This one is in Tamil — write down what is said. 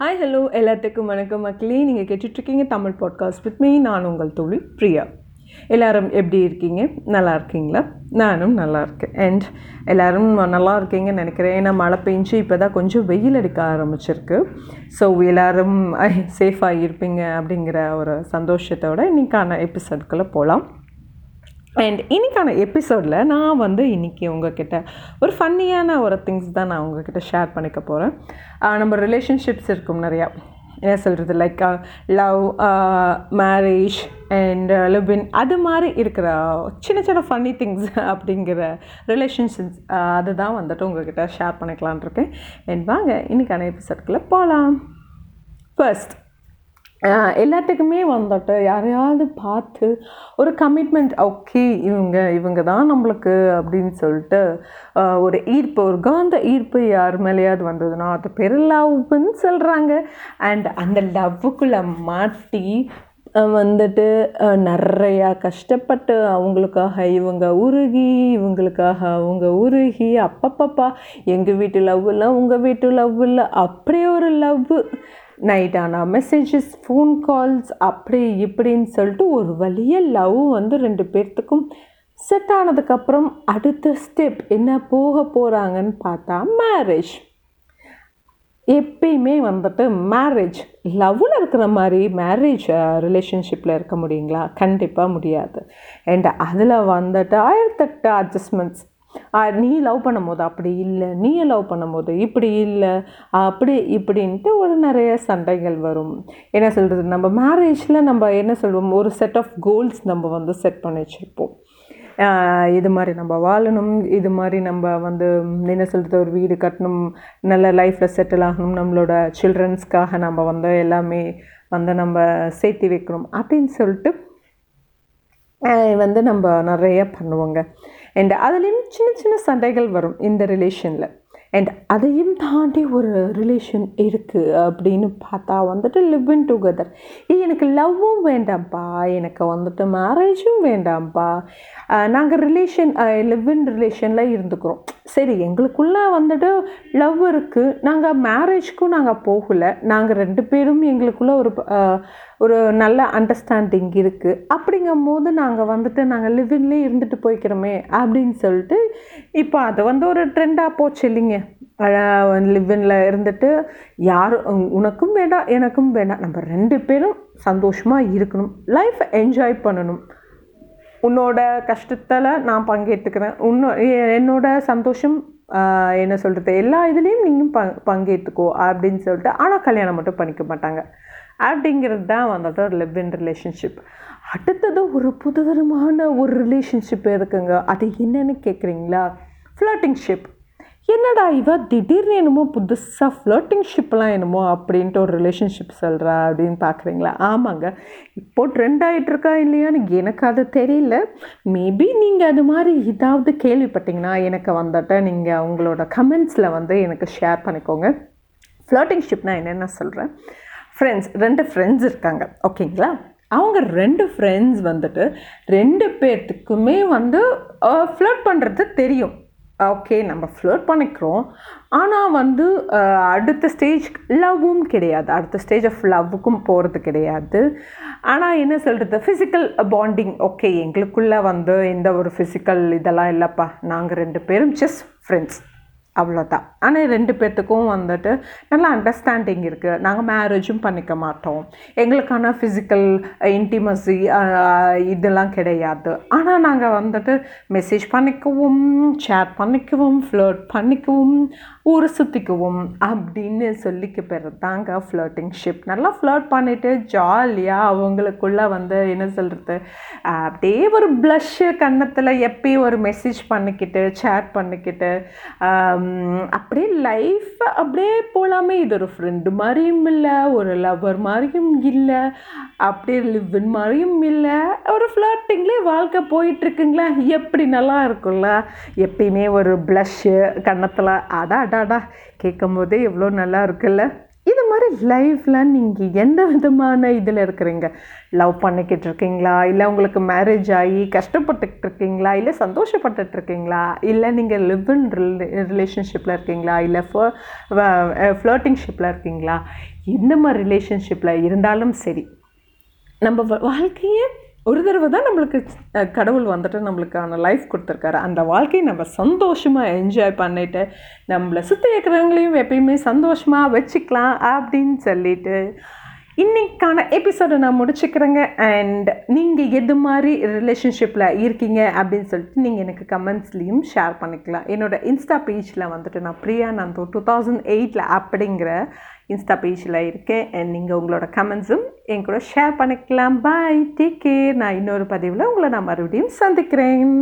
ஹாய் ஹலோ எல்லாத்துக்கும் வணக்கம் மக்களே. நீங்கள் கேட்டுட்ருக்கீங்க தமிழ் பாட்காஸ்ட் வித் மீ நான் உங்கள் தொழில் பிரியா. எல்லோரும் எப்படி இருக்கீங்க? நல்லா இருக்கீங்களா? நானும் நல்லா இருக்கேன். அண்ட் எல்லோரும் நல்லா இருக்கீங்கன்னு நினைக்கிறேன். ஏன்னா மழை பெஞ்சு இப்போ தான் கொஞ்சம் வெயில் அடிக்க ஆரம்பிச்சிருக்கு. ஸோ எல்லோரும் சேஃபாக இருப்பீங்க அப்படிங்கிற ஒரு சந்தோஷத்தோட இன்றைக்கான எபிசோட்குள்ளே போகலாம் அண்ட் இன்றைக்கான எபிசோடில் நான் வந்து இன்றைக்கி உங்ககிட்ட ஒரு ஃபன்னியான ஒரு திங்ஸ் தான் நான் உங்ககிட்ட ஷேர் பண்ணிக்க போகிறேன் நம்ம ரிலேஷன்ஷிப்ஸ் இருக்கும் நிறையா. என்ன சொல்கிறது like love marriage and live in அது மாதிரி இருக்கிற சின்ன சின்ன ஃபன்னி திங்ஸ் அப்படிங்கிற ரிலேஷன்ஷிப்ஸ் அதுதான் வந்துட்டு உங்ககிட்ட ஷேர் பண்ணிக்கலான் இருக்கேன். அண்ட் வாங்க இன்றைக்கான எபிசோட்குள்ளே போகலாம் ஃபர்ஸ்ட் எல்லாத்துக்குமே வந்துட்டு யாரையாவது பார்த்து ஒரு கமிட்மெண்ட் ஓகே இவங்க இவங்க தான் நம்மளுக்கு அப்படின்னு சொல்லிட்டு ஒரு ஈர்ப்பு ஒரு காந்த ஈர்ப்பு யார் மேலேயாவது வந்ததுன்னா அது பேர் லவ்னு சொல்கிறாங்க அண்ட் அந்த லவ்வுக்குள்ளே மாட்டி வந்துட்டு நிறையா கஷ்டப்பட்டு அவங்களுக்காக இவங்க உருகி இவங்களுக்காக அவங்க உருகி அப்பப்பப்பா எங்கள் வீட்டு லவ் இல்லை உங்கள் வீட்டு லவ் இல்லை அப்படியே ஒரு லவ் நைட் ஆனால் மெசேஜஸ் ஃபோன் கால்ஸ் அப்படி இப்படின்னு சொல்லிட்டு ஒரு வழிய லவ் வந்து ரெண்டு பேர்த்துக்கும் செட் ஆனதுக்கப்புறம் அடுத்த ஸ்டெப் என்ன போக போகிறாங்கன்னு பார்த்தா மேரேஜ் எப்பயுமே வந்துட்டு மேரேஜ் லவ்வில் இருக்கிற மாதிரி மேரேஜ் ரிலேஷன்ஷிப்பில் இருக்க முடியுங்களா? கண்டிப்பாக முடியாது. அண்ட் அதில் வந்துட்டு ஆயிரத்தெட்டு அட்ஜஸ்ட்மெண்ட்ஸ் நீ லவ் பண்ணும் போது அப்படி இல்லை நீ லவ் பண்ணும் போது இப்படி இல்லை அப்படி இப்படின்ட்டு ஒரு நிறைய சண்டைகள் வரும். என்ன சொல்கிறது நம்ம மேரேஜில் நம்ம என்ன சொல்லுவோம் ஒரு செட் ஆஃப் கோல்ஸ் நம்ம வந்து செட் பண்ணி வச்சுருப்போம். இது மாதிரி நம்ம வாழணும். இது மாதிரி நம்ம வந்து என்ன சொல்கிறது ஒரு வீடு கட்டணும். நல்ல லைஃப்பில் செட்டில் ஆகணும். நம்மளோட சில்ட்ரன்ஸ்க்காக நம்ம வந்து எல்லாமே வந்து நம்ம சேர்த்து வைக்கணும். அப்படின்னு சொல்லிட்டு வந்து நம்ம நிறைய பண்ணுவோங்க. அண்ட் அதுலேயும் சின்ன சின்ன சண்டைகள் வரும் இந்த ரிலேஷனில் அண்ட் அதையும் தாண்டி ஒரு ரிலேஷன் இருக்குது அப்படின்னு பார்த்தா வந்துட்டு லிவ் இன் டுகெதர் எனக்கு லவ்வும் வேண்டாம்ப்பா எனக்கு வந்துட்டு மேரேஜும் வேண்டாம்ப்பா நாங்கள் ரிலேஷன் லிவ் இன் ரிலேஷனில் இருந்துக்கிறோம். சரி எங்களுக்குள்ளே வந்துட்டு லவ் இருக்குது நாங்கள் மேரேஜ்க்கும் நாங்கள் போகலை. நாங்கள் ரெண்டு பேரும் எங்களுக்குள்ளே ஒரு ஒரு நல்ல அண்டர்ஸ்டாண்டிங் இருக்குது அப்படிங்கும் போது நாங்கள் வந்துட்டு நாங்கள் லிவின்லேயே இருந்துட்டு போய்க்கிறோமே அப்படின்னு சொல்லிட்டு இப்போ அது வந்து ஒரு ட்ரெண்டாக போச்சு இல்லைங்க. லிவினில் இருந்துட்டு யாரும் உனக்கும் வேண்டாம் எனக்கும் வேண்டாம். நம்ம ரெண்டு பேரும் சந்தோஷமாக இருக்கணும். லைஃப் என்ஜாய் பண்ணணும். உன்னோட கஷ்டத்தில் நான் பங்கேற்றுக்கிறேன். உன்னோ என்னோட சந்தோஷம் என்ன சொல்கிறது எல்லா இதுலேயும் நீங்கள் பங் பங்கேற்றுக்கோ அப்படின்னு சொல்லிட்டு ஆனால் கல்யாணம் மட்டும் பண்ணிக்க மாட்டாங்க. அப்படிங்கிறது தான் வந்துட்டு ஒரு லிவ் இன் ரிலேஷன்ஷிப் அடுத்தது ஒரு புதுவிதமான ஒரு ரிலேஷன்ஷிப் இருக்குங்க. அது என்னென்னு கேட்குறீங்களா ஃப்ளட்டிங் ஷிப் என்னடா இவ திடீர்னு என்னமோ புதுசாக ஃப்ளோட்டிங் ஷிப்லாம் என்னமோ அப்படின்ட்டு ஒரு ரிலேஷன்ஷிப் சொல்கிறா அப்படின்னு பார்க்குறீங்களா ஆமாங்க. இப்போ ட்ரெண்ட் ஆகிட்டுருக்கா இல்லையான்னு எனக்கு அது தெரியல. மேபி நீங்கள் அது மாதிரி ஏதாவது கேள்விப்பட்டீங்கன்னா எனக்கு வந்துட்டு நீங்கள் உங்களோட கமெண்ட்ஸில் வந்து எனக்கு ஷேர் பண்ணிக்கோங்க. ஃப்ளோட்டிங் நான் என்னென்ன சொல்கிறேன் ஃப்ரெண்ட்ஸ் ரெண்டு ஃப்ரெண்ட்ஸ் இருக்காங்க. ஓகேங்களா? அவங்க ரெண்டு ஃப்ரெண்ட்ஸ் வந்துட்டு ரெண்டு பேர்த்துக்குமே வந்து ஃப்ளோட் பண்ணுறது தெரியும். ஓகே நம்ம ஃப்ளோட் பண்ணிக்கிறோம். ஆனால் வந்து அடுத்த ஸ்டேஜ் லவ்வும் கிடையாது. அடுத்த ஸ்டேஜ் ஆஃப் லவ்வுக்கும் போகிறது கிடையாது. ஆனால் என்ன சொல்கிறது ஃபிசிக்கல் பாண்டிங் ஓகே எங்களுக்குள்ளே வந்து எந்த ஒரு ஃபிசிக்கல் இதெல்லாம் இல்லைப்பா. நாங்கள் ரெண்டு பேரும் ஜஸ்ட் ஃப்ரெண்ட்ஸ் அவ்வளோதான் ஆனால் ரெண்டு பேர்த்துக்கும் வந்துட்டு நல்லா அண்டர்ஸ்டாண்டிங் இருக்குது நாங்கள் மேரேஜும் பண்ணிக்க மாட்டோம். எங்களுக்கான ஃபிசிக்கல் இன்டிமசி இதெல்லாம் கிடையாது. ஆனால் நாங்கள் வந்துட்டு மெசேஜ் பண்ணிக்குவோம் சேட் பண்ணிக்குவோம் ஃப்ளோட் பண்ணிக்குவோம். ஊரை சுற்றிக்குவோம் அப்படின்னு சொல்லிக்க பேர் தாங்க ஃப்ளோட்டிங் ஷிப் நல்லா ஃப்ளோட் பண்ணிவிட்டு ஜாலியாக அவங்களுக்குள்ளே வந்து என்ன சொல்கிறது அப்படியே ஒரு ப்ளஷ்ஷு கன்னத்தில் எப்பயும் ஒரு மெசேஜ் பண்ணிக்கிட்டு சேட் பண்ணிக்கிட்டு அப்படியே லைஃப் அப்படியே போகலாமே இது ஒரு ஃப்ரெண்டு மாதிரியும் இல்லை ஒரு லவ்வர் மாதிரியும் இல்லை அப்படியே லிவ்வின் மாதிரியும் இல்லை. ஒரு ஃப்ளர்ட்டிங்லேயே வாழ்க்கை போயிட்டுருக்குங்களா எப்படி நல்லா இருக்கும்ல? எப்பயுமே ஒரு ப்ளஷ்ஷு கன்னத்தில். அதான் அடாடா கேட்கும் போதே எவ்வளோ நல்லா இருக்குல்ல? இது மாதிரி லைஃப்பில் நீங்கள் எந்த விதமான இதில் இருக்கிறீங்க? லவ் பண்ணிக்கிட்டு இருக்கீங்களா? இல்லை உங்களுக்கு மேரேஜ் ஆகி கஷ்டப்பட்டுக்கிட்டு இருக்கீங்களா? இல்லை சந்தோஷப்பட்டுட்டு இருக்கீங்களா? இல்லை நீங்கள் லிவ் இன் ரிலேஷன்ஷிப்பில் இருக்கீங்களா? இல்லை ஃப்ளோட்டிங்ஷிப்பில் இருக்கீங்களா? எந்த மாதிரி ரிலேஷன்ஷிப்பில் இருந்தாலும் சரி நம்ம வாழ்க்கையே ஒரு தடவை தான் நம்மளுக்கு கடவுள் வந்துட்டு நம்மளுக்கான லைஃப் கொடுத்துருக்காரு. அந்த வாழ்க்கையை நம்ம சந்தோஷமாக என்ஜாய் பண்ணிட்டு நம்மளை சுற்றி இருக்கிறவங்களையும் எப்பயுமே சந்தோஷமாக வச்சுக்கலாம் அப்படின்னு சொல்லிட்டு இன்றைக்கான எபிசோடை நான் முடிச்சுக்கிறேங்க. அண்ட் நீங்கள் எது மாதிரி ரிலேஷன்ஷிப்பில் இருக்கீங்க அப்படின்னு சொல்லிட்டு நீங்கள் எனக்கு கமெண்ட்ஸ்லேயும் ஷேர் பண்ணிக்கலாம். என்னோட இன்ஸ்டா பேஜில் வந்துட்டு நான் பிரியா நந்தோ டூ தௌசண்ட் எயிட்டில் அப்படிங்கிற இன்ஸ்டா பேஜில் இருக்கேன் அண்ட் நீங்கள் உங்களோட கமெண்ட்ஸும் என் கூட ஷேர் பண்ணிக்கலாம். பாய் டேக் கேர் நான் இன்னொரு பதிவில் உங்களை நான் மறுபடியும் சந்திக்கிறேன்.